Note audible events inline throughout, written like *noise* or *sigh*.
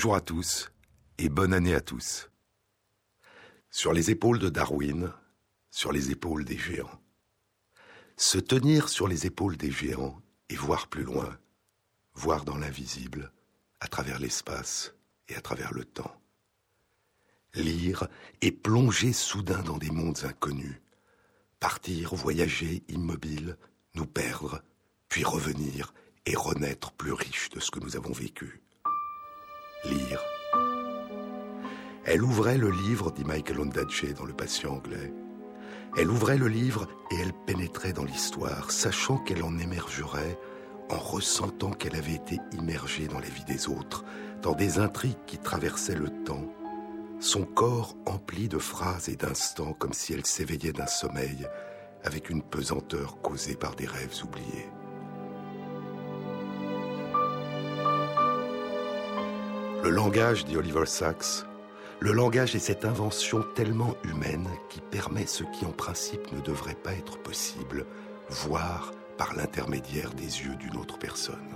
Bonjour à tous et bonne année à tous. Sur les épaules de Darwin, sur les épaules des géants. Se tenir sur les épaules des géants et voir plus loin, voir dans l'invisible, à travers l'espace et à travers le temps. Lire et plonger soudain dans des mondes inconnus. Partir, voyager, immobile, nous perdre, puis revenir et renaître plus riche de ce que nous avons vécu. Lire. Elle ouvrait le livre, dit Michael Ondaatje dans Le patient anglais. Elle ouvrait le livre et elle pénétrait dans l'histoire, sachant qu'elle en émergerait, en ressentant qu'elle avait été immergée dans la vie des autres, dans des intrigues qui traversaient le temps, son corps empli de phrases et d'instants comme si elle s'éveillait d'un sommeil avec une pesanteur causée par des rêves oubliés. Le langage, dit Oliver Sacks, le langage est cette invention tellement humaine qui permet ce qui en principe ne devrait pas être possible, voir par l'intermédiaire des yeux d'une autre personne.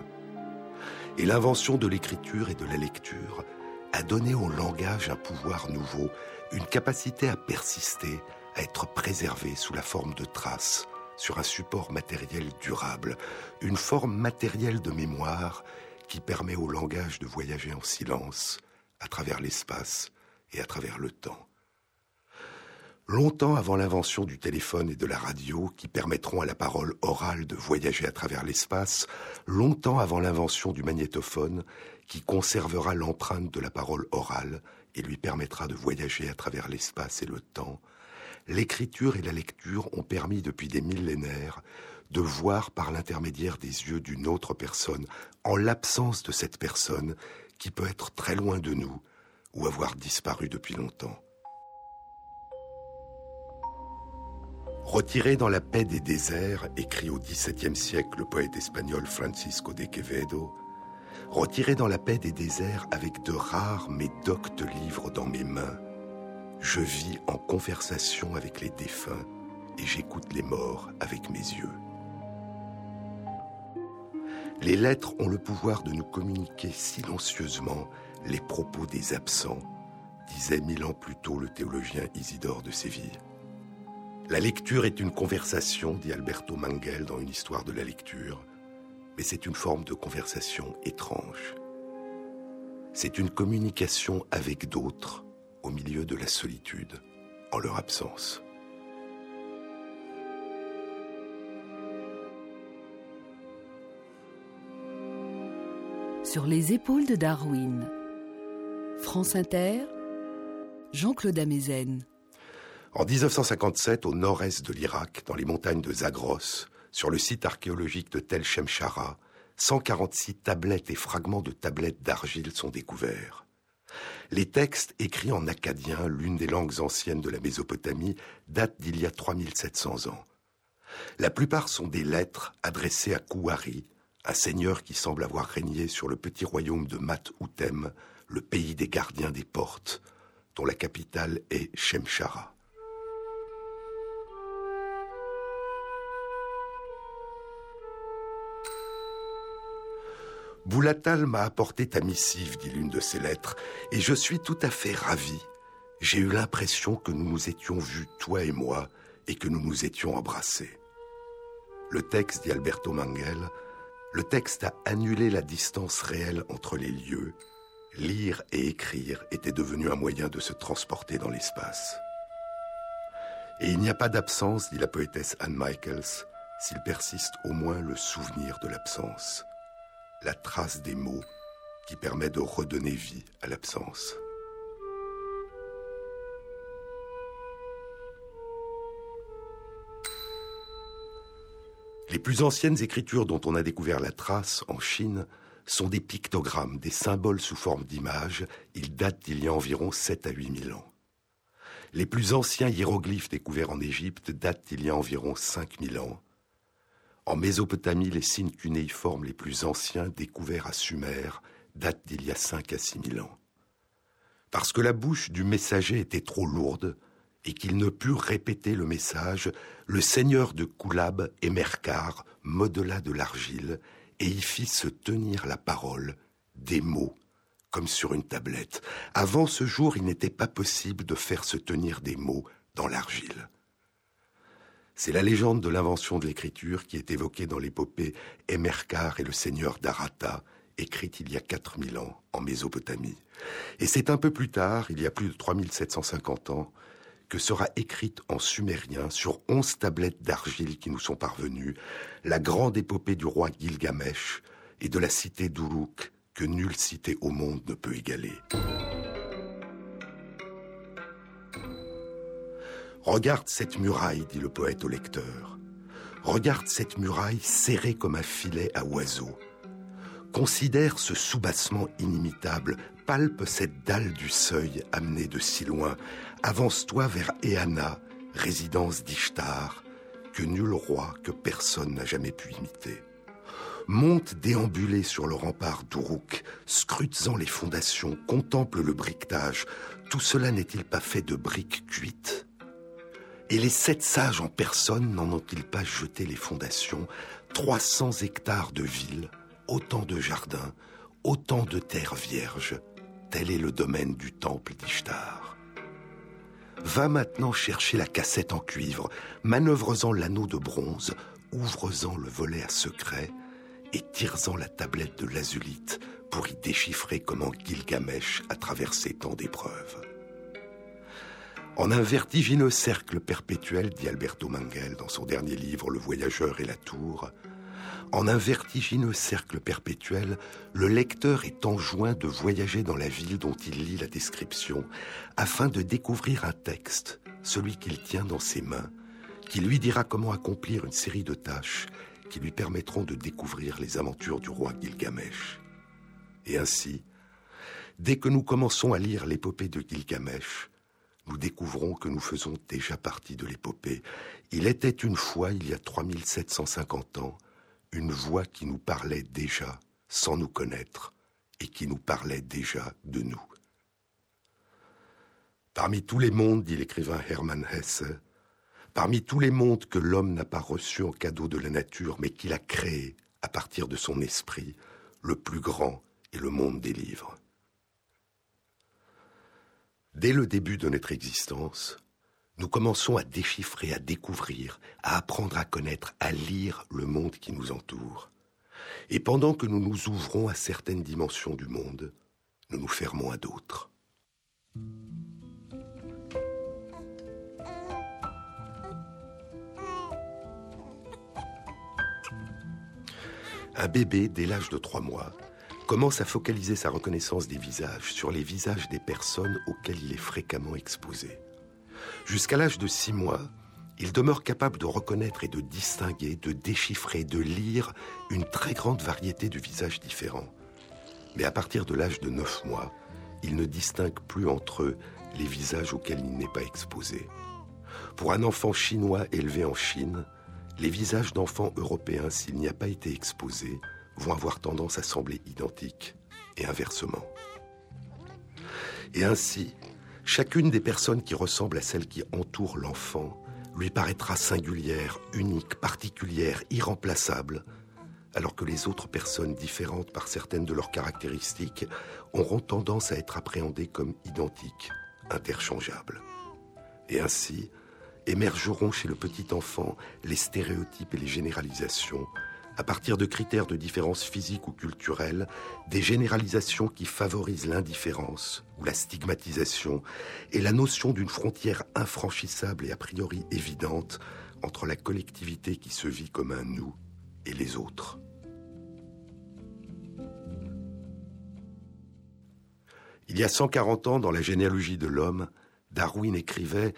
Et l'invention de l'écriture et de la lecture a donné au langage un pouvoir nouveau, une capacité à persister, à être préservé sous la forme de traces, sur un support matériel durable, une forme matérielle de mémoire qui permet au langage de voyager en silence, à travers l'espace, et à travers le temps. Longtemps avant l'invention du téléphone et de la radio qui permettront à la parole orale de voyager à travers l'espace, longtemps avant l'invention du magnétophone qui conservera l'empreinte de la parole orale et lui permettra de voyager à travers l'espace et le temps, l'écriture et la lecture ont permis depuis des millénaires de voir par l'intermédiaire des yeux d'une autre personne, en l'absence de cette personne qui peut être très loin de nous, ou avoir disparu depuis longtemps. Retiré dans la paix des déserts, écrit au XVIIe siècle le poète espagnol Francisco de Quevedo, retiré dans la paix des déserts avec de rares mais doctes livres dans mes mains, je vis en conversation avec les défunts et j'écoute les morts avec mes yeux. Les lettres ont le pouvoir de nous communiquer silencieusement les propos des absents, disait mille ans plus tôt le théologien Isidore de Séville. La lecture est une conversation, dit Alberto Mangel dans une histoire de la lecture, mais c'est une forme de conversation étrange. C'est une communication avec d'autres au milieu de la solitude, en leur absence. Sur les épaules de Darwin. France Inter, Jean-Claude Amezen. En 1957, au nord-est de l'Irak, dans les montagnes de Zagros, sur le site archéologique de Tel Shemshara, 146 tablettes et fragments de tablettes d'argile sont découverts. Les textes écrits en akkadien, l'une des langues anciennes de la Mésopotamie, datent d'il y a 3700 ans. La plupart sont des lettres adressées à Kouari, un seigneur qui semble avoir régné sur le petit royaume de Mat Outem, le pays des gardiens des portes, dont la capitale est Shemshara. Boulatal m'a apporté ta missive, dit l'une de ses lettres, et je suis tout à fait ravi. J'ai eu l'impression que nous nous étions vus, toi et moi, et que nous nous étions embrassés. Le texte, dit Alberto Mangel, le texte a annulé la distance réelle entre les lieux lire et écrire était devenu un moyen de se transporter dans l'espace. Et il n'y a pas d'absence, dit la poétesse Anne Michaels, s'il persiste au moins le souvenir de l'absence, la trace des mots qui permet de redonner vie à l'absence. Les plus anciennes écritures dont on a découvert la trace en Chine sont des pictogrammes, des symboles sous forme d'images. Ils datent d'il y a environ 7 à 8 000 ans. Les plus anciens hiéroglyphes découverts en Égypte datent d'il y a environ 5 000 ans. En Mésopotamie, les signes cunéiformes les plus anciens découverts à Sumer datent d'il y a 5 à 6 000 ans. Parce que la bouche du messager était trop lourde et qu'il ne put répéter le message, le seigneur de Koulab et modela de l'argile et y fit se tenir la parole des mots comme sur une tablette. Avant ce jour, il n'était pas possible de faire se tenir des mots dans l'argile. C'est la légende de l'invention de l'écriture qui est évoquée dans l'épopée Emerkar et le seigneur d'Arata, écrite il y a 4000 ans en Mésopotamie. Et c'est un peu plus tard, il y a plus de 3750 ans, que sera écrite en sumérien sur onze tablettes d'argile qui nous sont parvenues la grande épopée du roi Gilgamesh et de la cité d'Uruk que nulle cité au monde ne peut égaler. Regarde cette muraille, dit le poète au lecteur. Regarde cette muraille serrée comme un filet à oiseaux. Considère ce soubassement inimitable, palpe cette dalle du seuil amenée de si loin. Avance-toi vers Eana, résidence d'Ishtar, que nul roi, que personne n'a jamais pu imiter monte déambulé sur le rempart d'Uruk, scrutant les fondations, contemple le briquetage. Tout cela n'est-il pas fait de briques cuites? Et les sept sages en personne n'en ont-ils pas jeté les fondations? 300 hectares de villes, autant de jardins, autant de terres vierges. Tel est le domaine du temple d'Ishtar. Va maintenant chercher la cassette en cuivre, manœuvre-en l'anneau de bronze, ouvre-en le volet à secret, et tire-en la tablette de l'azulite pour y déchiffrer comment Gilgamesh a traversé tant d'épreuves. En un vertigineux cercle perpétuel, dit Alberto Mangel dans son dernier livre Le voyageur et la tour, en un vertigineux cercle perpétuel, le lecteur est enjoint de voyager dans la ville dont il lit la description, afin de découvrir un texte, celui qu'il tient dans ses mains, qui lui dira comment accomplir une série de tâches qui lui permettront de découvrir les aventures du roi Gilgamesh. Et ainsi, dès que nous commençons à lire l'épopée de Gilgamesh, nous découvrons que nous faisons déjà partie de l'épopée. Il était une fois, il y a 3750 ans, une voix qui nous parlait déjà, sans nous connaître, et qui nous parlait déjà de nous. Parmi tous les mondes, dit l'écrivain Hermann Hesse, Parmi tous les mondes que l'homme n'a pas reçus en cadeau de la nature, mais qu'il a créés à partir de son esprit, le plus grand est le monde des livres. Dès le début de notre existence, nous commençons à déchiffrer, à découvrir, à apprendre à connaître, à lire le monde qui nous entoure. Et pendant que nous nous ouvrons à certaines dimensions du monde, nous nous fermons à d'autres. Un bébé, dès l'âge de trois mois, commence à focaliser sa reconnaissance des visages sur les visages des personnes auxquelles il est fréquemment exposé. Jusqu'à l'âge de six mois, il demeure capable de reconnaître et de distinguer, de déchiffrer, de lire une très grande variété de visages différents. Mais à partir de l'âge de neuf mois, il ne distingue plus entre eux les visages auxquels il n'est pas exposé. Pour un enfant chinois élevé en Chine, les visages d'enfants européens, s'il n'y a pas été exposé, vont avoir tendance à sembler identiques, et inversement. Et ainsi, chacune des personnes qui ressemblent à celle qui entoure l'enfant lui paraîtra singulière, unique, particulière, irremplaçable, alors que les autres personnes différentes par certaines de leurs caractéristiques auront tendance à être appréhendées comme identiques, interchangeables. Et ainsi, émergeront chez le petit enfant les stéréotypes et les généralisations, à partir de critères de différence physique ou culturelle, des généralisations qui favorisent l'indifférence ou la stigmatisation et la notion d'une frontière infranchissable et a priori évidente entre la collectivité qui se vit comme un nous et les autres. Il y a 140 ans, dans la généalogie de l'homme, Darwin écrivait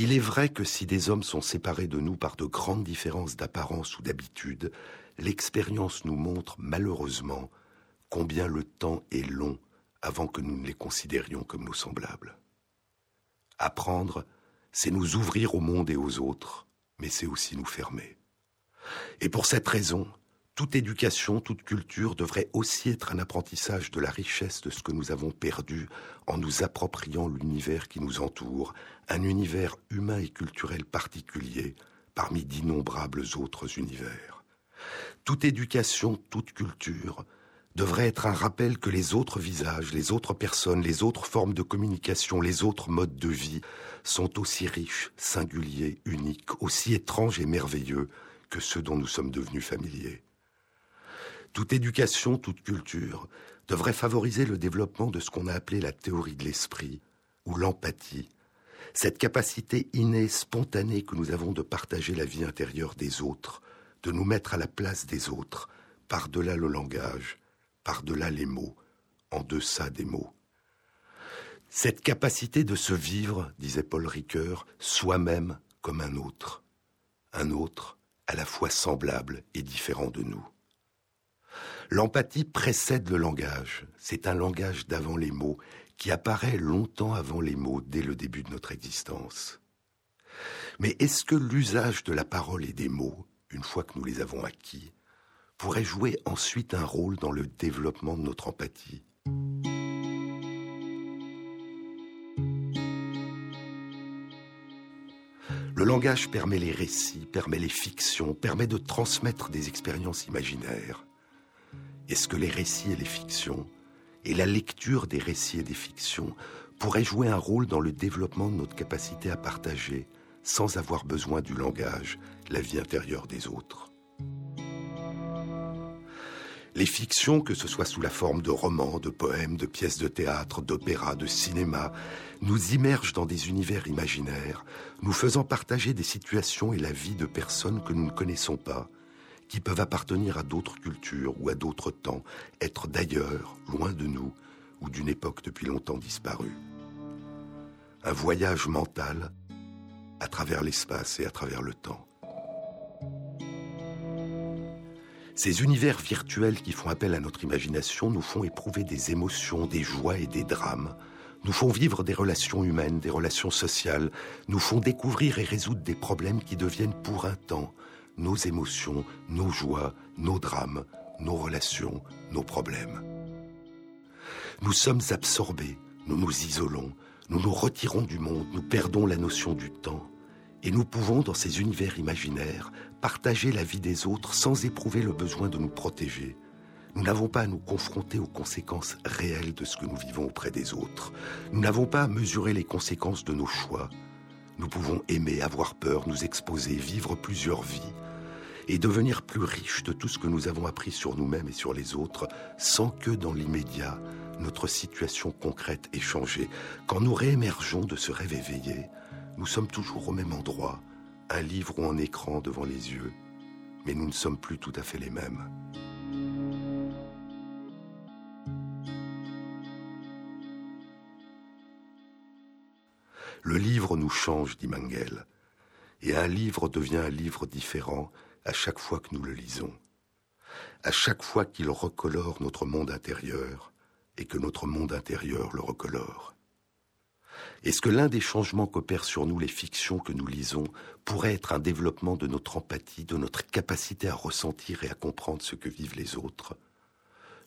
il est vrai que si des hommes sont séparés de nous par de grandes différences d'apparence ou d'habitude, l'expérience nous montre malheureusement combien le temps est long avant que nous ne les considérions comme nos semblables. Apprendre, c'est nous ouvrir au monde et aux autres, mais c'est aussi nous fermer. Et pour cette raison, toute éducation, toute culture devrait aussi être un apprentissage de la richesse de ce que nous avons perdu en nous appropriant l'univers qui nous entoure, un univers humain et culturel particulier parmi d'innombrables autres univers. Toute éducation, toute culture devrait être un rappel que les autres visages, les autres personnes, les autres formes de communication, les autres modes de vie sont aussi riches, singuliers, uniques, aussi étranges et merveilleux que ceux dont nous sommes devenus familiers. Toute éducation, toute culture devrait favoriser le développement de ce qu'on a appelé la théorie de l'esprit ou l'empathie, cette capacité innée, spontanée que nous avons de partager la vie intérieure des autres, de nous mettre à la place des autres, par-delà le langage, par-delà les mots, en deçà des mots. Cette capacité de se vivre, disait Paul Ricoeur, soi-même comme un autre, un autre à la fois semblable et différent de nous. L'empathie précède le langage, c'est un langage d'avant les mots qui apparaît longtemps avant les mots dès le début de notre existence. Mais est-ce que l'usage de la parole et des mots, une fois que nous les avons acquis, pourrait jouer ensuite un rôle dans le développement de notre empathie Le langage permet les récits, permet les fictions, permet de transmettre des expériences imaginaires. Est-ce que les récits et les fictions, et la lecture des récits et des fictions, pourraient jouer un rôle dans le développement de notre capacité à partager, sans avoir besoin du langage, la vie intérieure des autres les fictions, que ce soit sous la forme de romans, de poèmes, de pièces de théâtre, d'opéra, de cinéma, nous immergent dans des univers imaginaires, nous faisant partager des situations et la vie de personnes que nous ne connaissons pas, qui peuvent appartenir à d'autres cultures ou à d'autres temps, être d'ailleurs, loin de nous, ou d'une époque depuis longtemps disparue. Un voyage mental à travers l'espace et à travers le temps. Ces univers virtuels qui font appel à notre imagination nous font éprouver des émotions, des joies et des drames, nous font vivre des relations humaines, des relations sociales, nous font découvrir et résoudre des problèmes qui deviennent pour un temps nos émotions, nos joies, nos drames, nos relations, nos problèmes. Nous sommes absorbés, nous nous isolons, nous nous retirons du monde, nous perdons la notion du temps, et nous pouvons, dans ces univers imaginaires, partager la vie des autres sans éprouver le besoin de nous protéger. Nous n'avons pas à nous confronter aux conséquences réelles de ce que nous vivons auprès des autres. Nous n'avons pas à mesurer les conséquences de nos choix. Nous pouvons aimer, avoir peur, nous exposer, vivre plusieurs vies et devenir plus riches de tout ce que nous avons appris sur nous-mêmes et sur les autres sans que dans l'immédiat, notre situation concrète ait changé. Quand nous réémergeons de ce rêve éveillé, nous sommes toujours au même endroit, un livre ou un écran devant les yeux, mais nous ne sommes plus tout à fait les mêmes. Le livre nous change, dit Mangel, et un livre devient un livre différent à chaque fois que nous le lisons, à chaque fois qu'il recolore notre monde intérieur et que notre monde intérieur le recolore. Est-ce que l'un des changements qu'opèrent sur nous les fictions que nous lisons pourrait être un développement de notre empathie, de notre capacité à ressentir et à comprendre ce que vivent les autres?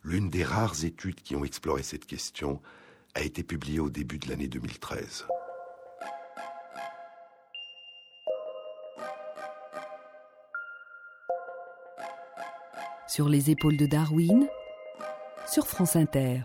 L'une des rares études qui ont exploré cette question a été publiée au début de l'année 2013. Sur les épaules de Darwin, sur France Inter.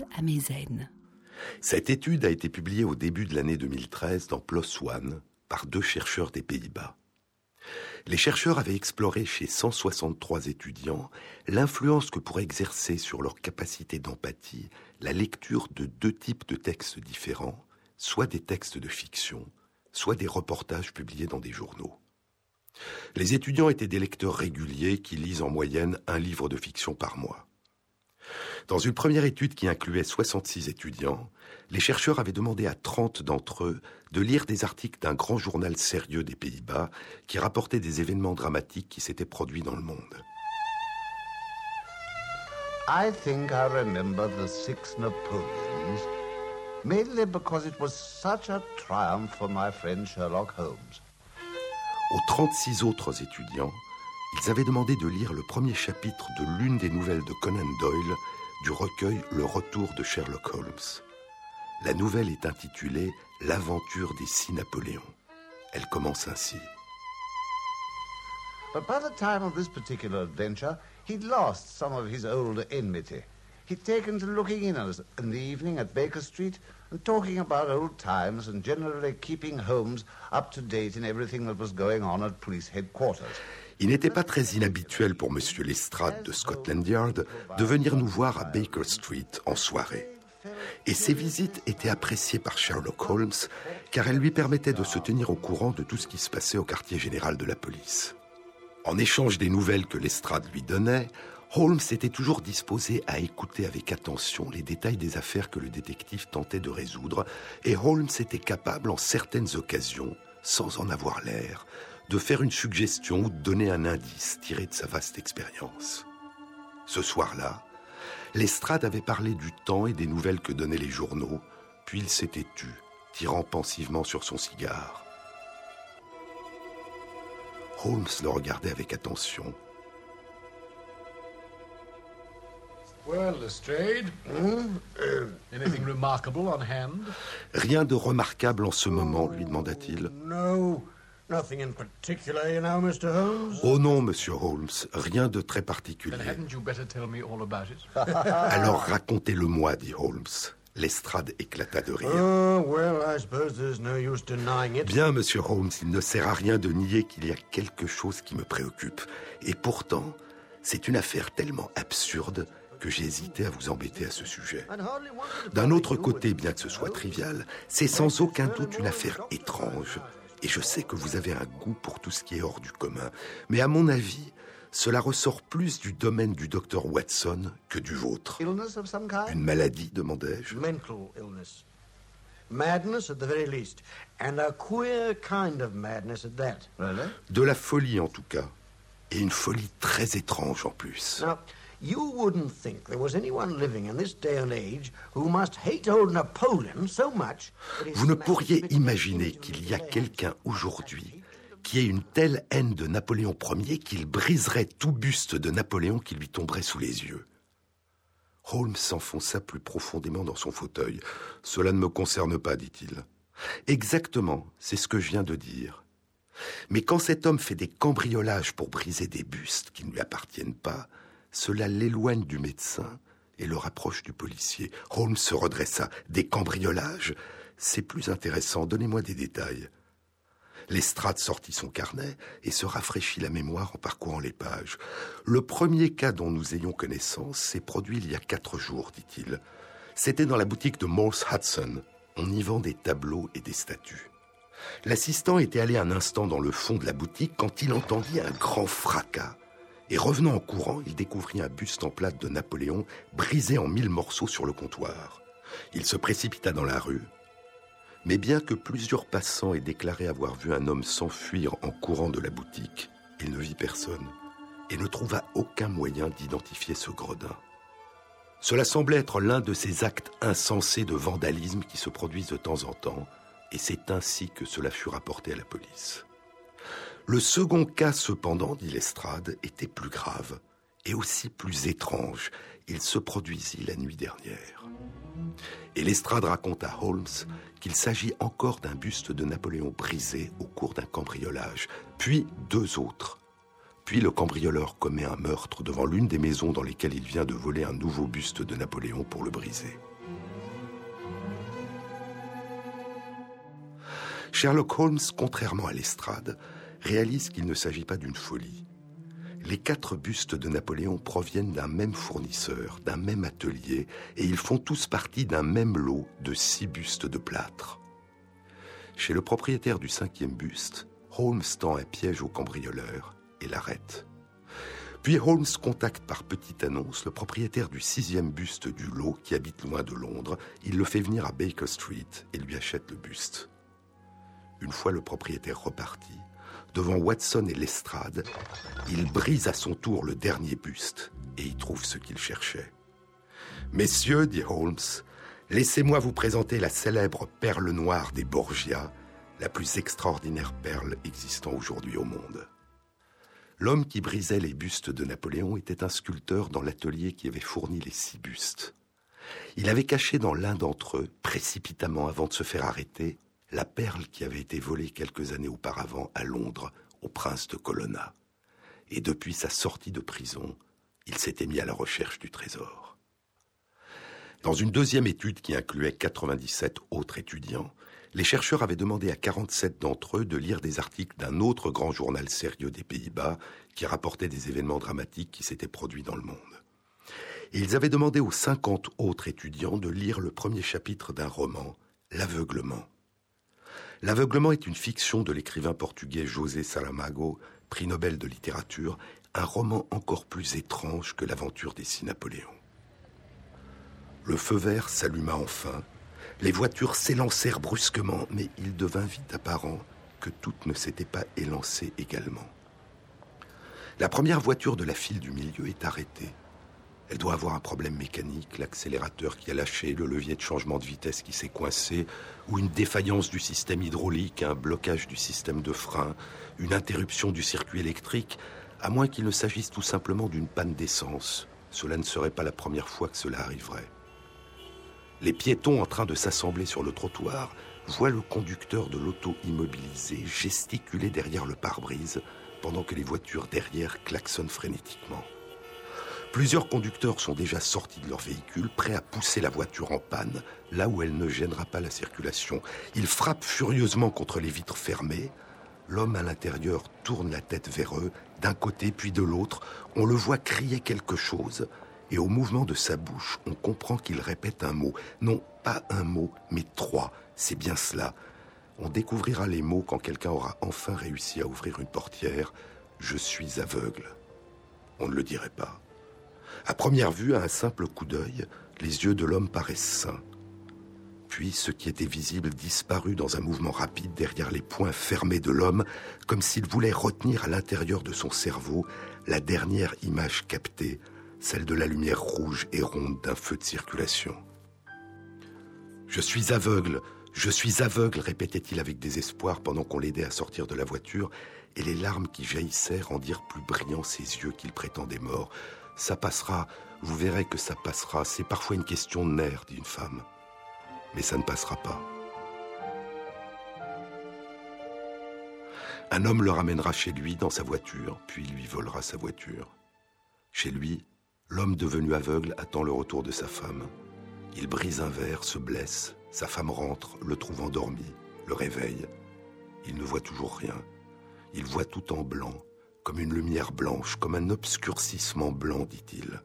Jean-Claude Amezen. Cette étude a été publiée au début de l'année 2013 dans PLOS ONE par deux chercheurs des Pays-Bas. Les chercheurs avaient exploré chez 163 étudiants l'influence que pourrait exercer sur leur capacité d'empathie la lecture de deux types de textes différents, soit des textes de fiction, soit des reportages publiés dans des journaux. Les étudiants étaient des lecteurs réguliers qui lisent en moyenne un livre de fiction par mois. Dans une première étude qui incluait 66 étudiants, les chercheurs avaient demandé à 30 d'entre eux de lire des articles d'un grand journal sérieux des Pays-Bas qui rapportait des événements dramatiques qui s'étaient produits dans le monde. I think I remember the six Napoleons, mainly because it was such a triumph for my friend Sherlock Holmes. Aux 36 autres étudiants, ils avaient demandé de lire le premier chapitre de l'une des nouvelles de Conan Doyle du recueil Le Retour de Sherlock Holmes. La nouvelle est intitulée L'aventure des six Napoléons. Elle commence ainsi. But by the time of this particular adventure, he'd lost some of his old enmity. He'd taken to looking in us in the evening at Baker Street and talking about old times and generally keeping Holmes up to date in everything that was going on at police headquarters. Il n'était pas très inhabituel pour M. Lestrade de Scotland Yard de venir nous voir à Baker Street en soirée. Et ces visites étaient appréciées par Sherlock Holmes car elles lui permettaient de se tenir au courant de tout ce qui se passait au quartier général de la police. En échange des nouvelles que Lestrade lui donnait, Holmes était toujours disposé à écouter avec attention les détails des affaires que le détective tentait de résoudre, et Holmes était capable en certaines occasions, sans en avoir l'air, de faire une suggestion ou de donner un indice tiré de sa vaste expérience. Ce soir-là, Lestrade avait parlé du temps et des nouvelles que donnaient les journaux, puis il s'était tu, tirant pensivement sur son cigare. Holmes le regardait avec attention. Well, Lestrade, anything remarkable on hand? Rien de remarquable en ce moment, lui demanda-t-il. No, nothing in particular, you know, Mr. Holmes? Oh non, monsieur Holmes, rien de très Then particulier. hadn't you better tell me all about it? *laughs* Alors racontez-le-moi, dit Holmes. Lestrade éclata de rire. Oh, well, I suppose there's no use denying it. Bien, monsieur Holmes, il ne sert à rien de nier qu'il y a quelque chose qui me préoccupe. Et pourtant, c'est une affaire tellement absurde que j'ai hésité à vous embêter à ce sujet. D'un autre côté, bien que ce soit trivial, c'est sans aucun doute une affaire étrange. Et je sais que vous avez un goût pour tout ce qui est hors du commun. Mais à mon avis, cela ressort plus du domaine du docteur Watson que du vôtre. Illness of some kind? Une maladie, demandai-je. Mental illness. Madness at the very least. And a queer kind of madness at that. Really? De la folie en tout cas. Et une folie très étrange en plus. Now, you wouldn't think there was anyone living in this day and age who must hate old Napoleon so much. Vous ne pourriez imaginer qu'il y a quelqu'un aujourd'hui qui ait une telle haine de Napoléon Ier qu'il briserait tout buste de Napoléon qui lui tomberait sous les yeux. Holmes s'enfonça plus profondément dans son fauteuil. Cela ne me concerne pas, dit-il. Exactement, c'est ce que je viens de dire. Mais quand cet homme fait des cambriolages pour briser des bustes qui ne lui appartiennent pas, cela l'éloigne du médecin et le rapproche du policier. Holmes se redressa. Des cambriolages C'est plus intéressant, donnez-moi des détails. Lestrade sortit son carnet et se rafraîchit la mémoire en parcourant les pages. Le premier cas dont nous ayons connaissance s'est produit il y a quatre jours, dit-il. C'était dans la boutique de Morse Hudson. On y vend des tableaux et des statues. L'assistant était allé un instant dans le fond de la boutique quand il entendit un grand fracas. Et revenant en courant, il découvrit un buste en plate de Napoléon brisé en mille morceaux sur le comptoir. Il se précipita dans la rue, mais bien que plusieurs passants aient déclaré avoir vu un homme s'enfuir en courant de la boutique, il ne vit personne et ne trouva aucun moyen d'identifier ce gredin. Cela semblait être l'un de ces actes insensés de vandalisme qui se produisent de temps en temps, et c'est ainsi que cela fut rapporté à la police. Le second cas, cependant, dit Lestrade, était plus grave et aussi plus étrange. Il se produisit la nuit dernière. Et Lestrade raconte à Holmes qu'il s'agit encore d'un buste de Napoléon brisé au cours d'un cambriolage, puis deux autres. Puis le cambrioleur commet un meurtre devant l'une des maisons dans lesquelles il vient de voler un nouveau buste de Napoléon pour le briser. Sherlock Holmes, contrairement à Lestrade, réalise qu'il ne s'agit pas d'une folie. Les quatre bustes de Napoléon proviennent d'un même fournisseur, d'un même atelier, et ils font tous partie d'un même lot de six bustes de plâtre. Chez le propriétaire du cinquième buste, Holmes tend un piège au cambrioleur et l'arrête. Puis Holmes contacte par petite annonce le propriétaire du sixième buste du lot qui habite loin de Londres. Il le fait venir à Baker Street et lui achète le buste. Une fois le propriétaire reparti, devant Watson et Lestrade, il brise à son tour le dernier buste et y trouve ce qu'il cherchait. Messieurs, dit Holmes, laissez-moi vous présenter la célèbre perle noire des Borgia, la plus extraordinaire perle existant aujourd'hui au monde. L'homme qui brisait les bustes de Napoléon était un sculpteur dans l'atelier qui avait fourni les six bustes. Il avait caché dans l'un d'entre eux, précipitamment avant de se faire arrêter, la perle qui avait été volée quelques années auparavant à Londres au prince de Colonna. Et depuis sa sortie de prison, il s'était mis à la recherche du trésor. Dans une deuxième étude qui incluait 97 autres étudiants, les chercheurs avaient demandé à 47 d'entre eux de lire des articles d'un autre grand journal sérieux des Pays-Bas qui rapportait des événements dramatiques qui s'étaient produits dans le monde. Ils avaient demandé aux 50 autres étudiants de lire le premier chapitre d'un roman, L'aveuglement, L'aveuglement est une fiction de l'écrivain portugais José Saramago, prix Nobel de littérature, un roman encore plus étrange que l'aventure des six Napoléons. Le feu vert s'alluma enfin, les voitures s'élancèrent brusquement, mais il devint vite apparent que toutes ne s'étaient pas élancées également. La première voiture de la file du milieu est arrêtée. Elle doit avoir un problème mécanique, l'accélérateur qui a lâché, le levier de changement de vitesse qui s'est coincé, ou une défaillance du système hydraulique, un blocage du système de frein, une interruption du circuit électrique, à moins qu'il ne s'agisse tout simplement d'une panne d'essence. Cela ne serait pas la première fois que cela arriverait. Les piétons en train de s'assembler sur le trottoir voient le conducteur de l'auto immobilisé gesticuler derrière le pare-brise pendant que les voitures derrière klaxonnent frénétiquement. Plusieurs conducteurs sont déjà sortis de leur véhicule, prêts à pousser la voiture en panne, là où elle ne gênera pas la circulation. Ils frappent furieusement contre les vitres fermées. L'homme à l'intérieur tourne la tête vers eux, d'un côté puis de l'autre. On le voit crier quelque chose, et au mouvement de sa bouche, on comprend qu'il répète un mot. Non, pas un mot, mais trois. C'est bien cela. On découvrira les mots quand quelqu'un aura enfin réussi à ouvrir une portière. Je suis aveugle. On ne le dirait pas. À première vue, à un simple coup d'œil, les yeux de l'homme paraissent sains. Puis ce qui était visible disparut dans un mouvement rapide derrière les poings fermés de l'homme, comme s'il voulait retenir à l'intérieur de son cerveau la dernière image captée, celle de la lumière rouge et ronde d'un feu de circulation. Je suis aveugle, je suis aveugle, répétait-il avec désespoir pendant qu'on l'aidait à sortir de la voiture, et les larmes qui jaillissaient rendirent plus brillants ses yeux qu'il prétendait morts. Ça passera, vous verrez que ça passera. C'est parfois une question de nerfs, dit une femme. Mais ça ne passera pas. Un homme le ramènera chez lui dans sa voiture, puis lui volera sa voiture. Chez lui, L'homme devenu aveugle attend le retour de sa femme. Il brise un verre, se blesse, sa femme rentre, le trouve endormi, le réveille. Il ne voit toujours rien. Il voit tout en blanc, comme une lumière blanche, comme un obscurcissement blanc, dit-il.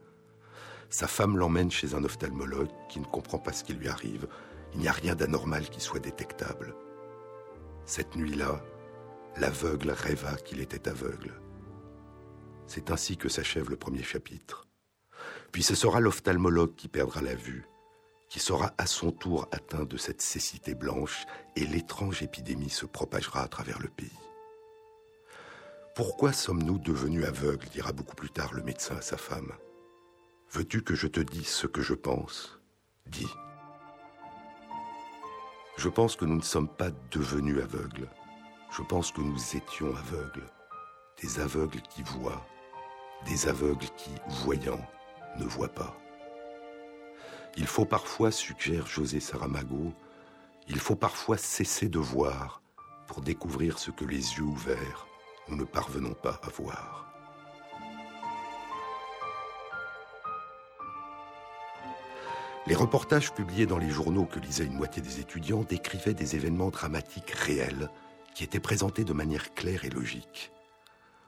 Sa femme l'emmène chez un ophtalmologue qui ne comprend pas ce qui lui arrive. Il n'y a rien d'anormal qui soit détectable. Cette nuit-là, l'aveugle rêva qu'il était aveugle. C'est ainsi que s'achève le premier chapitre. Puis ce sera l'ophtalmologue qui perdra la vue, qui sera à son tour atteint de cette cécité blanche, et l'étrange épidémie se propagera à travers le pays. Pourquoi sommes-nous devenus aveugles dira beaucoup plus tard le médecin à sa femme. Veux-tu que je te dise ce que je pense? Dis. Je pense que nous ne sommes pas devenus aveugles. Je pense que nous étions aveugles. Des aveugles qui voient, des aveugles qui, voyant, ne voient pas. Il faut parfois, suggère José Saramago, il faut parfois cesser de voir pour découvrir ce que les yeux ouverts, nous ne parvenons pas à voir. Les reportages publiés dans les journaux que lisaient une moitié des étudiants décrivaient des événements dramatiques réels qui étaient présentés de manière claire et logique.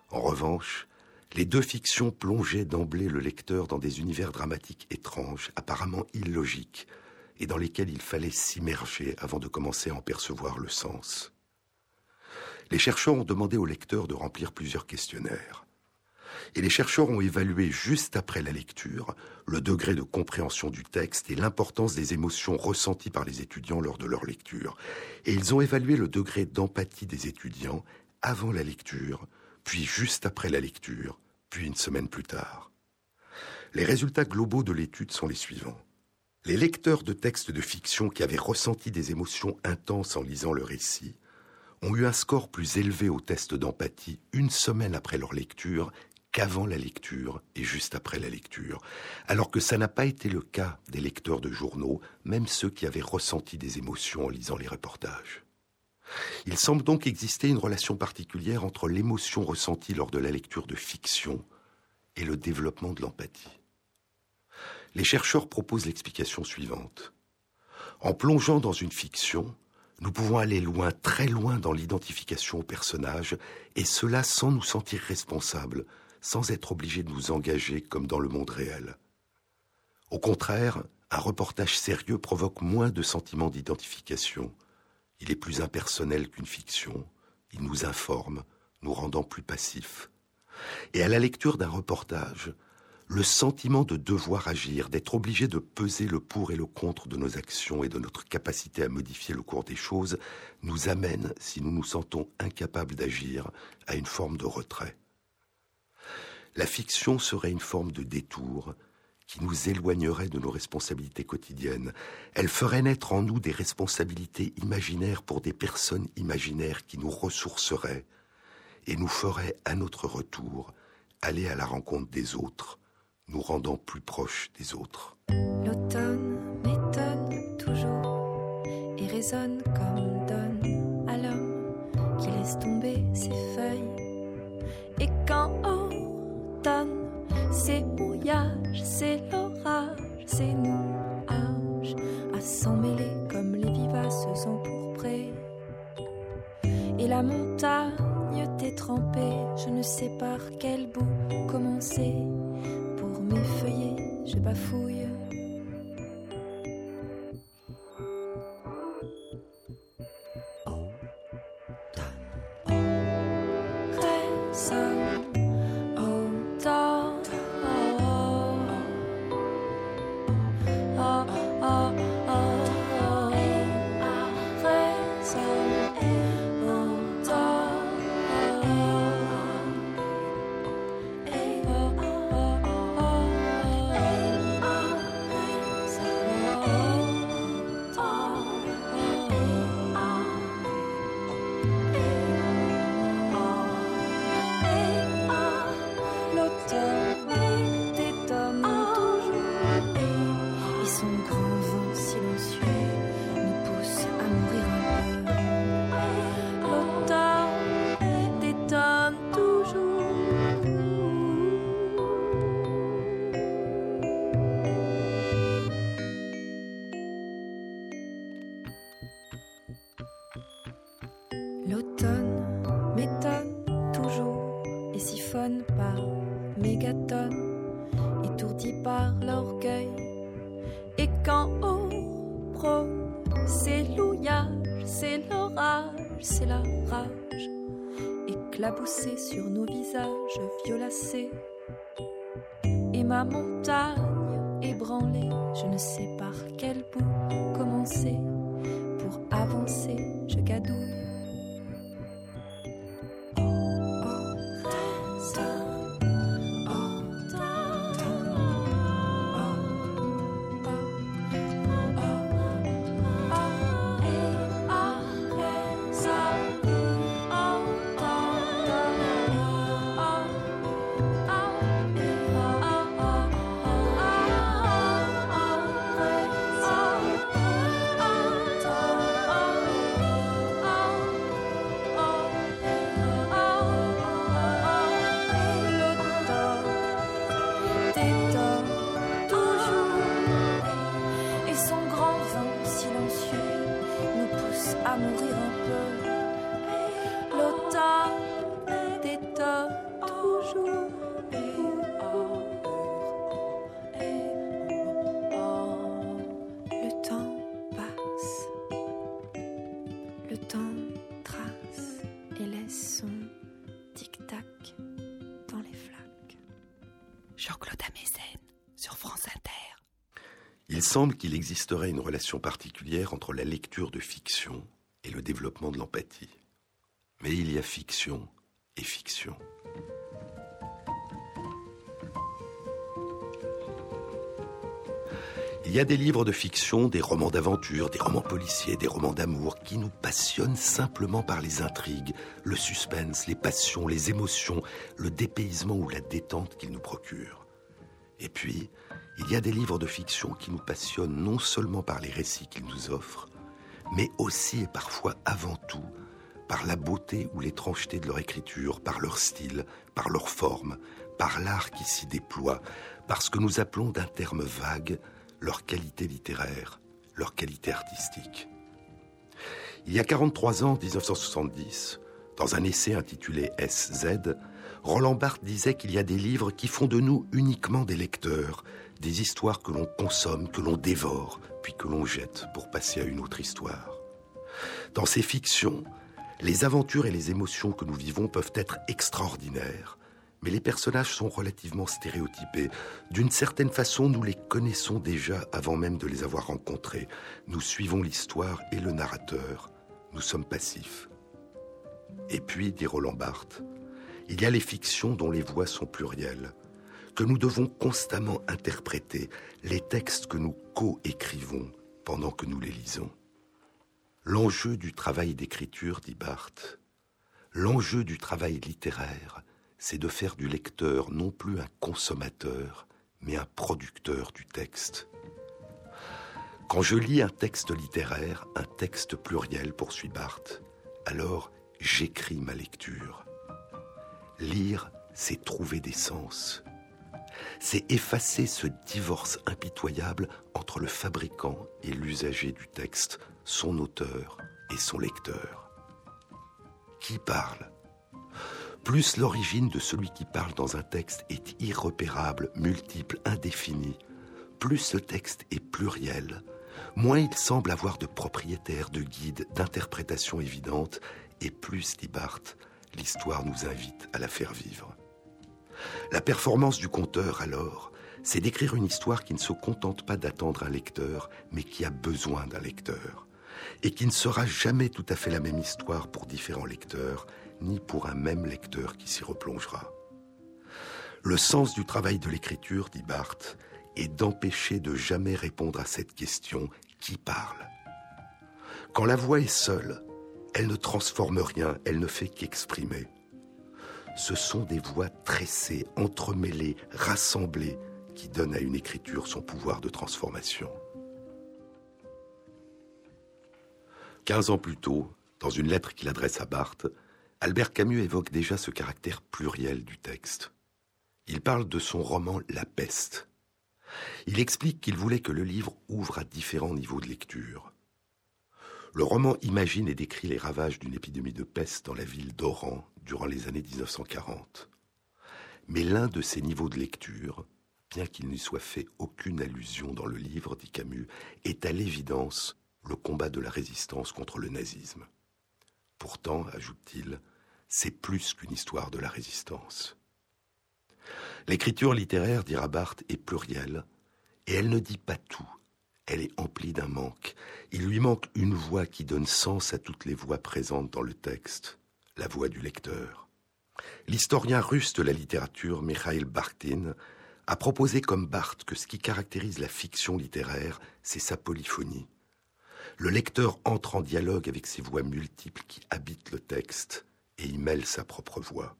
En revanche, les deux fictions plongeaient d'emblée le lecteur dans des univers dramatiques étranges, apparemment illogiques, et dans lesquels il fallait s'immerger avant de commencer à en percevoir le sens. Les chercheurs ont demandé au lecteur de remplir plusieurs questionnaires. Et les chercheurs ont évalué juste après la lecture le degré de compréhension du texte et l'importance des émotions ressenties par les étudiants lors de leur lecture. Et ils ont évalué le degré d'empathie des étudiants avant la lecture, puis juste après la lecture, puis une semaine plus tard. Les résultats globaux de l'étude sont les suivants. Les lecteurs de textes de fiction qui avaient ressenti des émotions intenses en lisant le récit ont eu un score plus élevé au test d'empathie une semaine après leur lecture qu'avant la lecture et juste après la lecture, alors que ça n'a pas été le cas des lecteurs de journaux, même ceux qui avaient ressenti des émotions en lisant les reportages. Il semble donc exister une relation particulière entre l'émotion ressentie lors de la lecture de fiction et le développement de l'empathie. Les chercheurs proposent l'explication suivante. En plongeant dans une fiction, nous pouvons aller loin, très loin dans l'identification au personnage, et cela sans nous sentir responsables, sans être obligés de nous engager comme dans le monde réel. Au contraire, un reportage sérieux provoque moins de sentiments d'identification, il est plus impersonnel qu'une fiction. Il nous informe, nous rendant plus passifs. Et à la lecture d'un reportage, le sentiment de devoir agir, d'être obligé de peser le pour et le contre de nos actions et de notre capacité à modifier le cours des choses, nous amène, si nous nous sentons incapables d'agir, à une forme de retrait. La fiction serait une forme de détour, qui nous éloignerait de nos responsabilités quotidiennes. Elle ferait naître en nous des responsabilités imaginaires pour des personnes imaginaires qui nous ressourceraient et nous ferait à notre retour aller à la rencontre des autres, nous rendant plus proches des autres. L'automne m'étonne toujours et résonne comme donne à l'homme qui laisse tomber ses feuilles. Et quand automne c'est mouillage, c'est l'orage, c'est nuage à s'emmêler comme les vivaces empourprées. Et la montagne trempée, je ne sais par quel bout commencer. Pour m'effeuiller, je bafouille. Ma montagne ébranlée, je ne sais par quel bout commencer. Pour avancer, je gadouille. Semble qu'il existerait une relation particulière entre la lecture de fiction et le développement de l'empathie. Mais il y a fiction et fiction. Il y a des livres de fiction, des romans d'aventure, des romans policiers, des romans d'amour qui nous passionnent simplement par les intrigues, le suspense, les passions, les émotions, le dépaysement ou la détente qu'ils nous procurent. Et puis, il y a des livres de fiction qui nous passionnent non seulement par les récits qu'ils nous offrent, mais aussi et parfois avant tout par la beauté ou l'étrangeté de leur écriture, par leur style, par leur forme, par l'art qui s'y déploie, par ce que nous appelons d'un terme vague leur qualité littéraire, leur qualité artistique. Il y a 43 ans, 1970, dans un essai intitulé SZ, Roland Barthes disait qu'il y a des livres qui font de nous uniquement des lecteurs, des histoires que l'on consomme, que l'on dévore, puis que l'on jette pour passer à une autre histoire. Dans ces fictions, les aventures et les émotions que nous vivons peuvent être extraordinaires, mais les personnages sont relativement stéréotypés. D'une certaine façon, nous les connaissons déjà avant même de les avoir rencontrés. Nous suivons l'histoire et le narrateur. Nous sommes passifs. Et puis, dit Roland Barthes, il y a les fictions dont les voix sont plurielles, que nous devons constamment interpréter, les textes que nous co-écrivons pendant que nous les lisons. L'enjeu du travail d'écriture, dit Barthes, l'enjeu du travail littéraire, c'est de faire du lecteur non plus un consommateur, mais un producteur du texte. Quand je lis un texte littéraire, un texte pluriel, poursuit Barthes, alors j'écris ma lecture. Lire, c'est trouver des sens. C'est effacer ce divorce impitoyable entre le fabricant et l'usager du texte, son auteur et son lecteur. Qui parle? Plus l'origine de celui qui parle dans un texte est irrepérable, multiple, indéfinie, plus ce texte est pluriel, moins il semble avoir de propriétaires, de guides, d'interprétations évidentes, et plus, dit Barthes, l'histoire nous invite à la faire vivre. La performance du conteur, alors, c'est d'écrire une histoire qui ne se contente pas d'attendre un lecteur, mais qui a besoin d'un lecteur, et qui ne sera jamais tout à fait la même histoire pour différents lecteurs, ni pour un même lecteur qui s'y replongera. Le sens du travail de l'écriture, dit Barthes, est d'empêcher de jamais répondre à cette question qui parle? Quand la voix est seule, elle ne transforme rien, elle ne fait qu'exprimer. Ce sont des voix tressées, entremêlées, rassemblées, qui donnent à une écriture son pouvoir de transformation. Quinze ans plus tôt, dans une lettre qu'il adresse à Barthes, Albert Camus évoque déjà ce caractère pluriel du texte. Il parle de son roman La peste. Il explique qu'il voulait que le livre ouvre à différents niveaux de lecture. Le roman imagine et décrit les ravages d'une épidémie de peste dans la ville d'Oran durant les années 1940. Mais l'un de ces niveaux de lecture, bien qu'il n'y soit fait aucune allusion dans le livre, dit Camus, est à l'évidence le combat de la résistance contre le nazisme. Pourtant, ajoute-t-il, c'est plus qu'une histoire de la résistance. L'écriture littéraire, dira Barthes, est plurielle, et elle ne dit pas tout. Elle est emplie d'un manque. Il lui manque une voix qui donne sens à toutes les voix présentes dans le texte, la voix du lecteur. L'historien russe de la littérature, Mikhail Bakhtin, a proposé comme Barthes que ce qui caractérise la fiction littéraire, c'est sa polyphonie. Le lecteur entre en dialogue avec ces voix multiples qui habitent le texte et y mêle sa propre voix.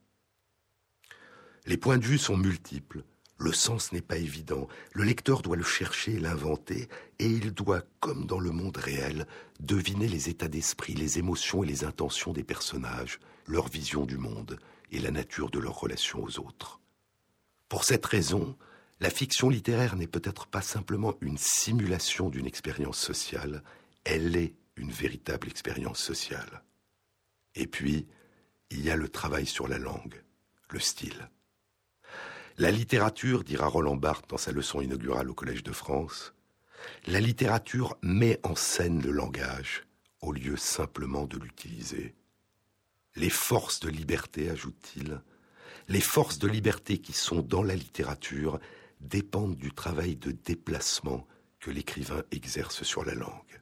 Les points de vue sont multiples, le sens n'est pas évident, le lecteur doit le chercher l'inventer, et il doit, comme dans le monde réel, deviner les états d'esprit, les émotions et les intentions des personnages, leur vision du monde et la nature de leur relation aux autres. Pour cette raison, la fiction littéraire n'est peut-être pas simplement une simulation d'une expérience sociale, elle est une véritable expérience sociale. Et puis, il y a le travail sur la langue, le style. La littérature, dira Roland Barthes dans sa leçon inaugurale au Collège de France, la littérature met en scène le langage au lieu simplement de l'utiliser. Les forces de liberté, ajoute-t-il, les forces de liberté qui sont dans la littérature dépendent du travail de déplacement que l'écrivain exerce sur la langue.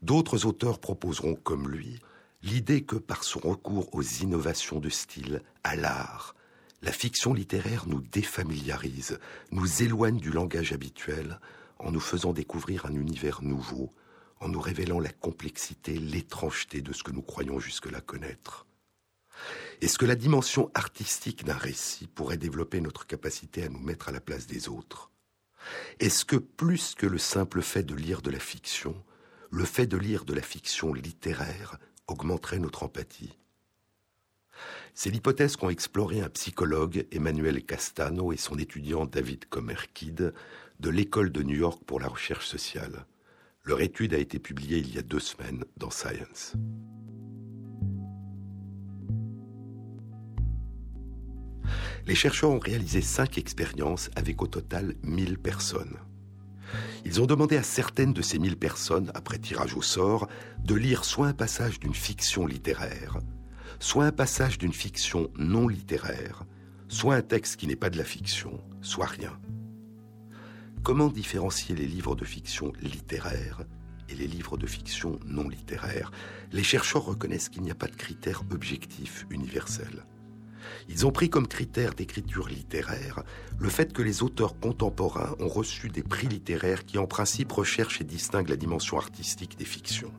D'autres auteurs proposeront, comme lui, l'idée que par son recours aux innovations de style, à l'art, la fiction littéraire nous défamiliarise, nous éloigne du langage habituel en nous faisant découvrir un univers nouveau, en nous révélant la complexité, l'étrangeté de ce que nous croyons jusque-là connaître. Est-ce que la dimension artistique d'un récit pourrait développer notre capacité à nous mettre à la place des autres? Est-ce que plus que le simple fait de lire de la fiction, le fait de lire de la fiction littéraire augmenterait notre empathie? C'est l'hypothèse qu'ont exploré un psychologue, Emmanuel Castano, et son étudiant David Comerkid, de l'école de New York pour la recherche sociale. Leur étude a été publiée il y a deux semaines dans Science. Les chercheurs ont réalisé cinq expériences avec au total 1000 personnes. Ils ont demandé à certaines de ces 1000 personnes, après tirage au sort, de lire soit un passage d'une fiction littéraire, soit un passage d'une fiction non littéraire, soit un texte qui n'est pas de la fiction, soit rien. Comment différencier les livres de fiction littéraires et les livres de fiction non littéraires Les chercheurs reconnaissent qu'il n'y a pas de critères objectifs universels. Ils ont pris comme critère d'écriture littéraire le fait que les auteurs contemporains ont reçu des prix littéraires qui en principe recherchent et distinguent la dimension artistique des fictions.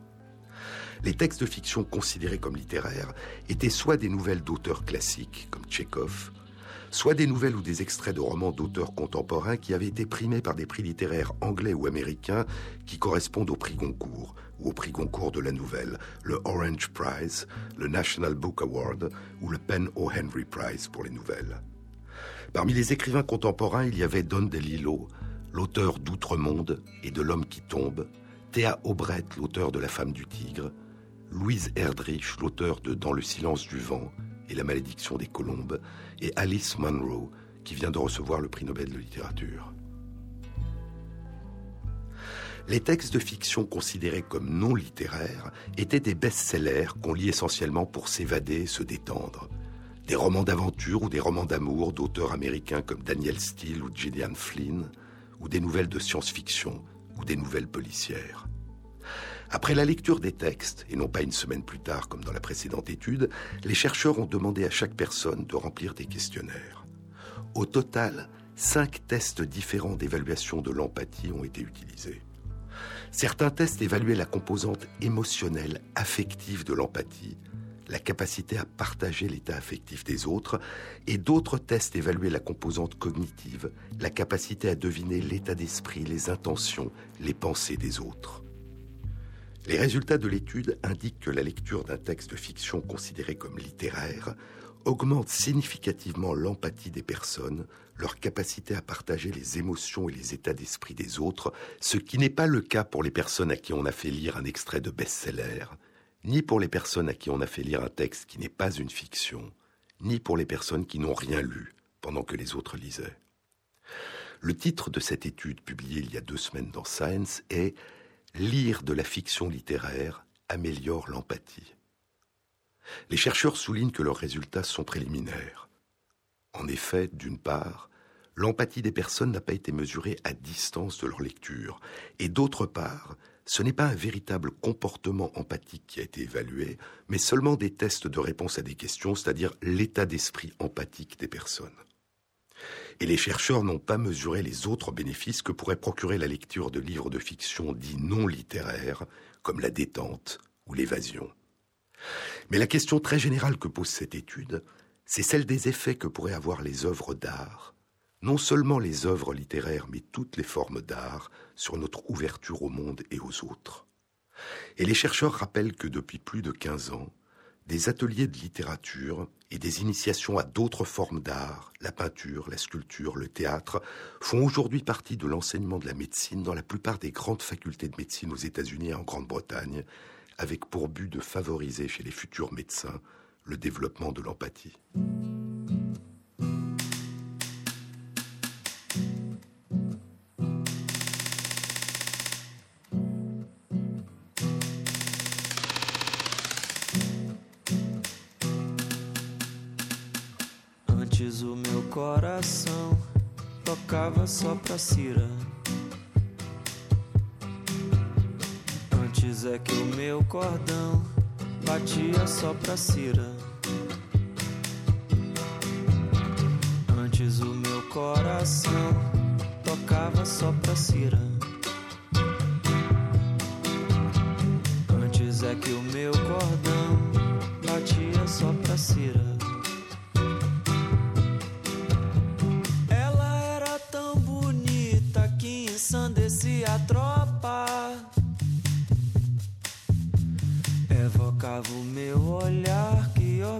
Les textes de fiction considérés comme littéraires étaient soit des nouvelles d'auteurs classiques comme Tchekhov, soit des nouvelles ou des extraits de romans d'auteurs contemporains qui avaient été primés par des prix littéraires anglais ou américains qui correspondent au prix Goncourt ou au prix Goncourt de la nouvelle, le Orange Prize, le National Book Award ou le Penn O. Henry Prize pour les nouvelles. Parmi les écrivains contemporains, il y avait Don DeLillo, l'auteur d'Outre-monde et de L'homme qui tombe, Théa Aubret, l'auteur de La femme du tigre, Louise Erdrich, l'auteur de Dans le silence du vent et La malédiction des colombes, et Alice Munro, qui vient de recevoir le prix Nobel de littérature. Les textes de fiction considérés comme non littéraires étaient des best-sellers qu'on lit essentiellement pour s'évader et se détendre. Des romans d'aventure ou des romans d'amour d'auteurs américains comme Daniel Steele ou Gillian Flynn, ou des nouvelles de science-fiction ou des nouvelles policières. Après la lecture des textes, et non pas une semaine plus tard comme dans la précédente étude, les chercheurs ont demandé à chaque personne de remplir des questionnaires. Au total, cinq tests différents d'évaluation de l'empathie ont été utilisés. Certains tests évaluaient la composante émotionnelle, affective de l'empathie, la capacité à partager l'état affectif des autres, et d'autres tests évaluaient la composante cognitive, la capacité à deviner l'état d'esprit, les intentions, les pensées des autres. Les résultats de l'étude indiquent que la lecture d'un texte de fiction considéré comme littéraire augmente significativement l'empathie des personnes, leur capacité à partager les émotions et les états d'esprit des autres, ce qui n'est pas le cas pour les personnes à qui on a fait lire un extrait de best-seller, ni pour les personnes à qui on a fait lire un texte qui n'est pas une fiction, ni pour les personnes qui n'ont rien lu pendant que les autres lisaient. Le titre de cette étude publiée il y a deux semaines dans Science est Lire de la fiction littéraire améliore l'empathie. Les chercheurs soulignent que leurs résultats sont préliminaires. En effet, d'une part, l'empathie des personnes n'a pas été mesurée à distance de leur lecture, et d'autre part, ce n'est pas un véritable comportement empathique qui a été évalué, mais seulement des tests de réponse à des questions, c'est-à-dire l'état d'esprit empathique des personnes. Et les chercheurs n'ont pas mesuré les autres bénéfices que pourrait procurer la lecture de livres de fiction dits non littéraires, comme la détente ou l'évasion. Mais la question très générale que pose cette étude, c'est celle des effets que pourraient avoir les œuvres d'art, non seulement les œuvres littéraires, mais toutes les formes d'art, sur notre ouverture au monde et aux autres. Et les chercheurs rappellent que depuis plus de 15 ans, des ateliers de littérature et des initiations à d'autres formes d'art, la peinture, la sculpture, le théâtre, font aujourd'hui partie de l'enseignement de la médecine dans la plupart des grandes facultés de médecine aux États-Unis et en Grande-Bretagne, avec pour but de favoriser chez les futurs médecins le développement de l'empathie. Coração tocava só pra Cira. Antes é que o meu cordão batia só pra Cira. Antes o meu coração tocava só pra Cira. Antes é que o meu cordão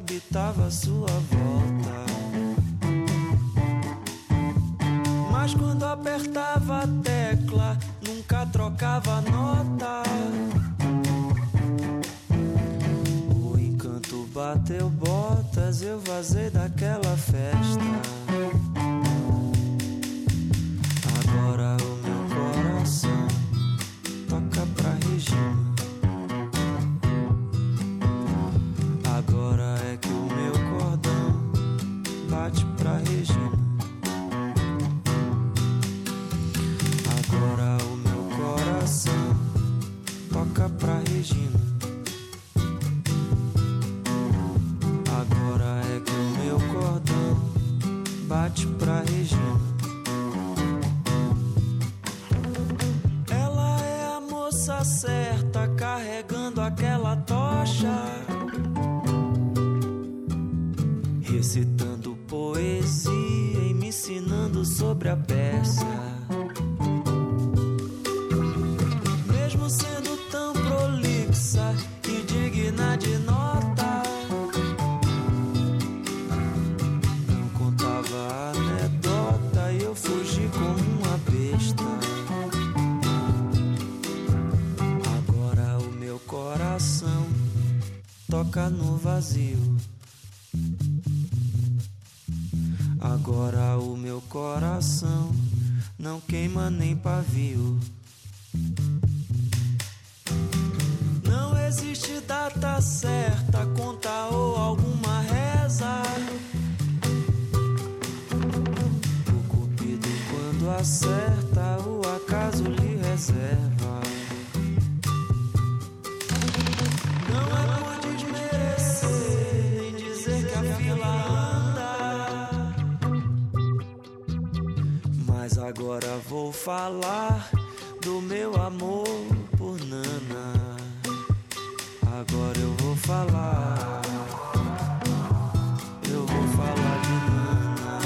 que orbitava sua volta. Mas quando apertava a tecla, nunca trocava nota. O encanto bateu botas, eu vazei daquela festa. norte pra região. Ela é a moça certa carregando aquela tocha, recitando poesia e me ensinando sobre a peça. Vazio. Agora o meu coração não queima nem pavio. Não existe data certa, conta ou alguma reza. O cupido quando acerta, o acaso lhe reserva. Falar do meu amor por Nana. Agora eu vou falar. Eu vou falar de Nana.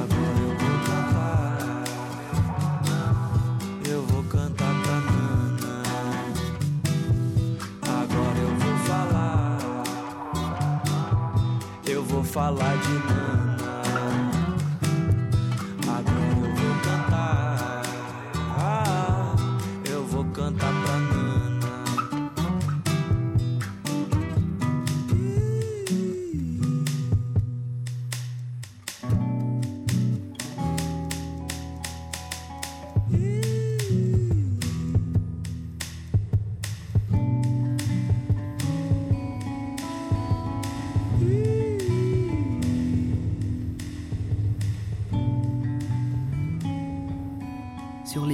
Agora eu vou cantar. Eu vou cantar pra Nana. Agora eu vou falar. Eu vou falar de Nana.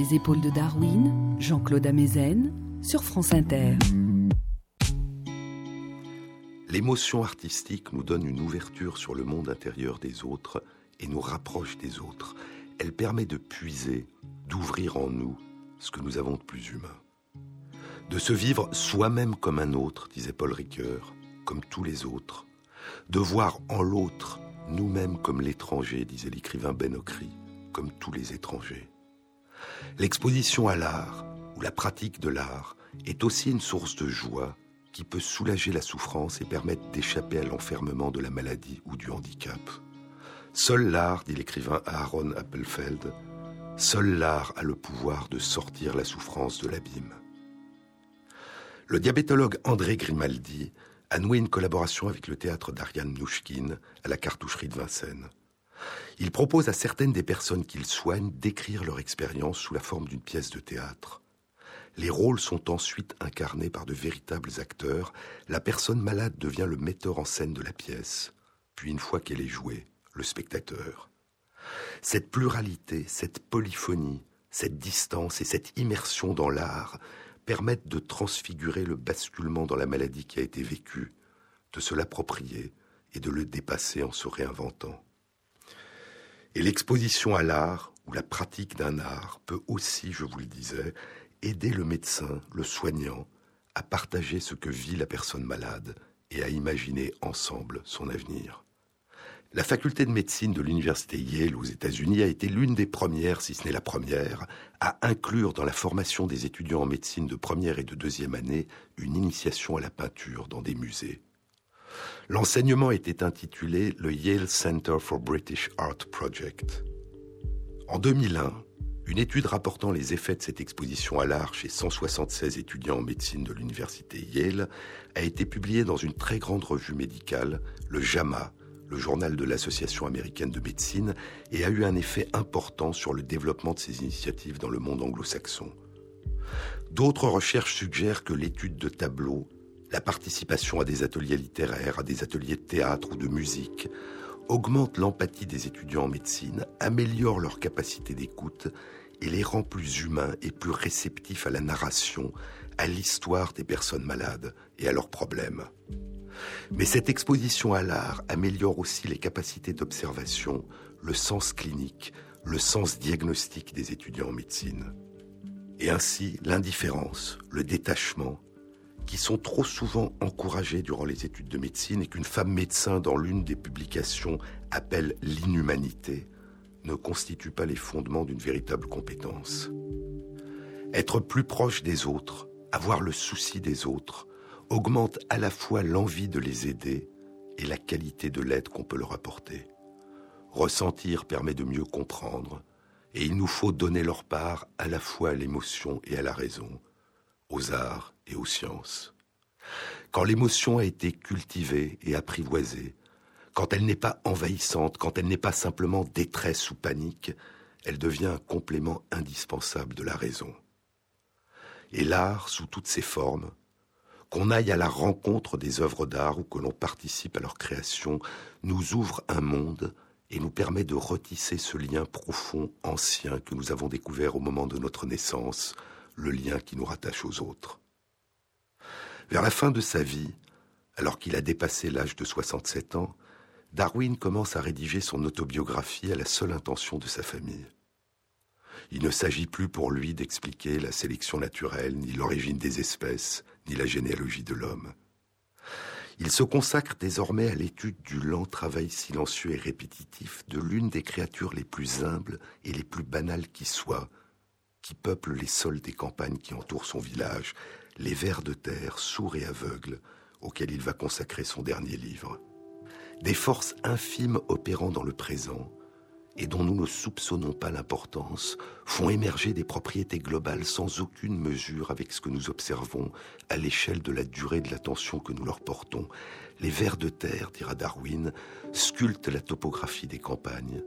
Les épaules de Darwin, Jean-Claude Amezen, sur France Inter. L'émotion artistique nous donne une ouverture sur le monde intérieur des autres et nous rapproche des autres. Elle permet de puiser, d'ouvrir en nous ce que nous avons de plus humain. De se vivre soi-même comme un autre, disait Paul Ricoeur, comme tous les autres. De voir en l'autre nous-mêmes comme l'étranger, disait l'écrivain Ben Okri, comme tous les étrangers. L'exposition à l'art, ou la pratique de l'art, est aussi une source de joie qui peut soulager la souffrance et permettre d'échapper à l'enfermement de la maladie ou du handicap. Seul l'art, dit l'écrivain Aaron Appelfeld, seul l'art a le pouvoir de sortir la souffrance de l'abîme. Le diabétologue André Grimaldi a noué une collaboration avec le théâtre d'Ariane Nouchkine à la cartoucherie de Vincennes. Il propose à certaines des personnes qu'il soigne d'écrire leur expérience sous la forme d'une pièce de théâtre. Les rôles sont ensuite incarnés par de véritables acteurs. La personne malade devient le metteur en scène de la pièce. Puis une fois qu'elle est jouée, le spectateur. Cette pluralité, cette polyphonie, cette distance et cette immersion dans l'art permettent de transfigurer le basculement dans la maladie qui a été vécue, de se l'approprier et de le dépasser en se réinventant. Et l'exposition à l'art, ou la pratique d'un art, peut aussi, je vous le disais, aider le médecin, le soignant, à partager ce que vit la personne malade et à imaginer ensemble son avenir. La faculté de médecine de l'université Yale aux États-Unis a été l'une des premières, si ce n'est la première, à inclure dans la formation des étudiants en médecine de première et de deuxième année une initiation à la peinture dans des musées. L'enseignement était intitulé le Yale Center for British Art Project. En 2001, une étude rapportant les effets de cette exposition à l'art chez 176 étudiants en médecine de l'université Yale a été publiée dans une très grande revue médicale, le JAMA, le journal de l'Association américaine de médecine, et a eu un effet important sur le développement de ces initiatives dans le monde anglo-saxon. D'autres recherches suggèrent que l'étude de tableaux, la participation à des ateliers littéraires, à des ateliers de théâtre ou de musique, augmente l'empathie des étudiants en médecine, améliore leur capacité d'écoute et les rend plus humains et plus réceptifs à la narration, à l'histoire des personnes malades et à leurs problèmes. Mais cette exposition à l'art améliore aussi les capacités d'observation, le sens clinique, le sens diagnostique des étudiants en médecine. Et ainsi, l'indifférence, le détachement, qui sont trop souvent encouragés durant les études de médecine et qu'une femme médecin dans l'une des publications appelle l'inhumanité, ne constituent pas les fondements d'une véritable compétence. Être plus proche des autres, avoir le souci des autres, augmente à la fois l'envie de les aider et la qualité de l'aide qu'on peut leur apporter. Ressentir permet de mieux comprendre, et il nous faut donner leur part à la fois à l'émotion et à la raison, aux arts et aux sciences. Quand l'émotion a été cultivée et apprivoisée, quand elle n'est pas envahissante, quand elle n'est pas simplement détresse ou panique, elle devient un complément indispensable de la raison. Et l'art, sous toutes ses formes, qu'on aille à la rencontre des œuvres d'art ou que l'on participe à leur création, nous ouvre un monde et nous permet de retisser ce lien profond, ancien que nous avons découvert au moment de notre naissance, le lien qui nous rattache aux autres. Vers la fin de sa vie, alors qu'il a dépassé l'âge de 67 ans, Darwin commence à rédiger son autobiographie à la seule intention de sa famille. Il ne s'agit plus pour lui d'expliquer la sélection naturelle, ni l'origine des espèces, ni la généalogie de l'homme. Il se consacre désormais à l'étude du lent travail silencieux et répétitif de l'une des créatures les plus humbles et les plus banales qui soient, qui peuplent les sols des campagnes qui entourent son village, les vers de terre sourds et aveugles auxquels il va consacrer son dernier livre. Des forces infimes opérant dans le présent, et dont nous ne soupçonnons pas l'importance, font émerger des propriétés globales sans aucune mesure avec ce que nous observons à l'échelle de la durée de l'attention que nous leur portons. Les vers de terre, dira Darwin, sculptent la topographie des campagnes,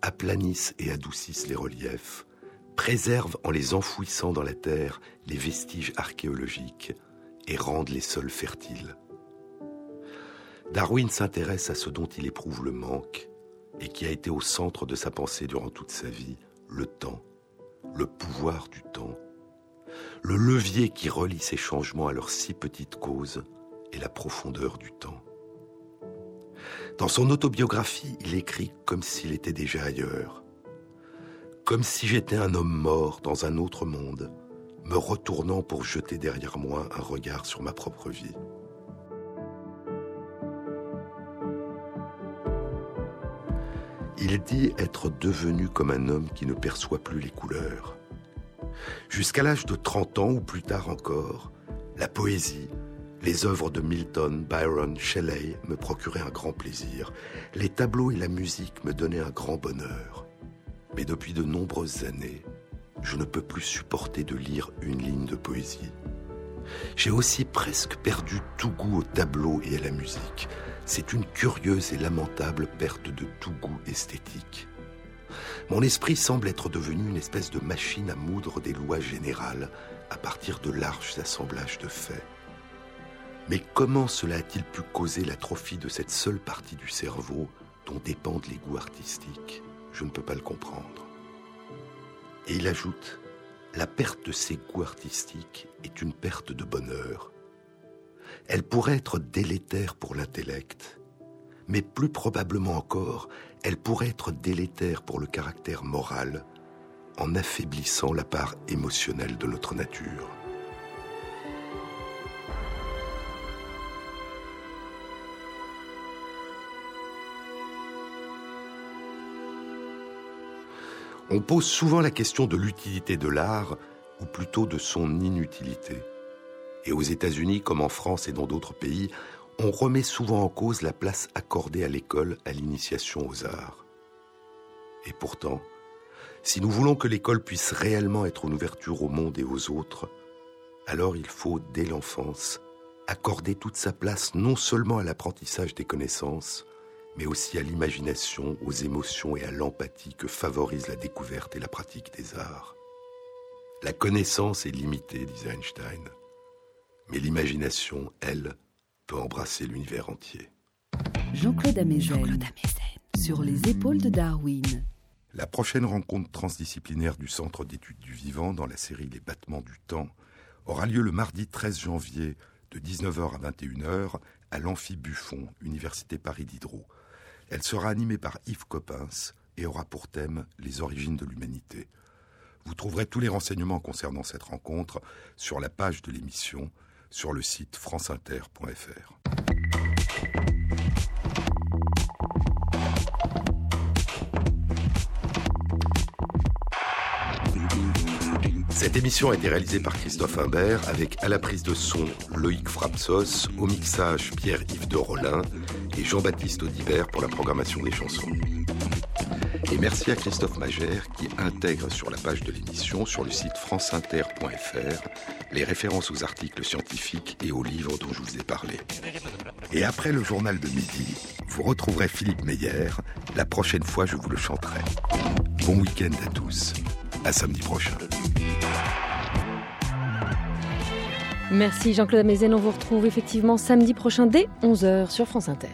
aplanissent et adoucissent les reliefs, préservent en les enfouissant dans la terre les vestiges archéologiques et rendent les sols fertiles. Darwin s'intéresse à ce dont il éprouve le manque et qui a été au centre de sa pensée durant toute sa vie, le temps, le pouvoir du temps, le levier qui relie ces changements à leurs si petites causes et la profondeur du temps. Dans son autobiographie, il écrit comme s'il était déjà ailleurs, comme si j'étais un homme mort dans un autre monde, me retournant pour jeter derrière moi un regard sur ma propre vie. Il dit être devenu comme un homme qui ne perçoit plus les couleurs. Jusqu'à l'âge de 30 ans ou plus tard encore, la poésie, les œuvres de Milton, Byron, Shelley me procuraient un grand plaisir. Les tableaux et la musique me donnaient un grand bonheur. Mais depuis de nombreuses années, je ne peux plus supporter de lire une ligne de poésie. J'ai aussi presque perdu tout goût au tableau et à la musique. C'est une curieuse et lamentable perte de tout goût esthétique. Mon esprit semble être devenu une espèce de machine à moudre des lois générales à partir de larges assemblages de faits. Mais comment cela a-t-il pu causer l'atrophie de cette seule partie du cerveau dont dépendent les goûts artistiques? Je ne peux pas le comprendre. Et il ajoute, la perte de ces goûts artistiques est une perte de bonheur. Elle pourrait être délétère pour l'intellect, mais plus probablement encore, elle pourrait être délétère pour le caractère moral en affaiblissant la part émotionnelle de notre nature. On pose souvent la question de l'utilité de l'art, ou plutôt de son inutilité. Et aux États-Unis, comme en France et dans d'autres pays, on remet souvent en cause la place accordée à l'école à l'initiation aux arts. Et pourtant, si nous voulons que l'école puisse réellement être une ouverture au monde et aux autres, alors il faut, dès l'enfance, accorder toute sa place non seulement à l'apprentissage des connaissances, mais aussi à l'imagination, aux émotions et à l'empathie que favorise la découverte et la pratique des arts. La connaissance est limitée, disait Einstein, mais l'imagination, elle, peut embrasser l'univers entier. Jean-Claude Amezen, sur les épaules de Darwin. La prochaine rencontre transdisciplinaire du Centre d'études du vivant dans la série Les battements du temps aura lieu le mardi 13 janvier de 19h à 21h à l'Amphi Buffon, Université Paris Diderot. Elle sera animée par Yves Coppens et aura pour thème les origines de l'humanité. Vous trouverez tous les renseignements concernant cette rencontre sur la page de l'émission sur le site franceinter.fr. Cette émission a été réalisée par Christophe Imbert avec à la prise de son Loïc Frapsos, au mixage Pierre-Yves de Rollin et Jean-Baptiste Audibert pour la programmation des chansons. Et merci à Christophe Magère qui intègre sur la page de l'émission sur le site franceinter.fr les références aux articles scientifiques et aux livres dont je vous ai parlé. Et après le journal de midi, vous retrouverez Philippe Meyer. La prochaine fois, je vous le chanterai. Bon week-end à tous. À samedi prochain. Merci Jean-Claude Amezen. On vous retrouve effectivement samedi prochain dès 11h sur France Inter.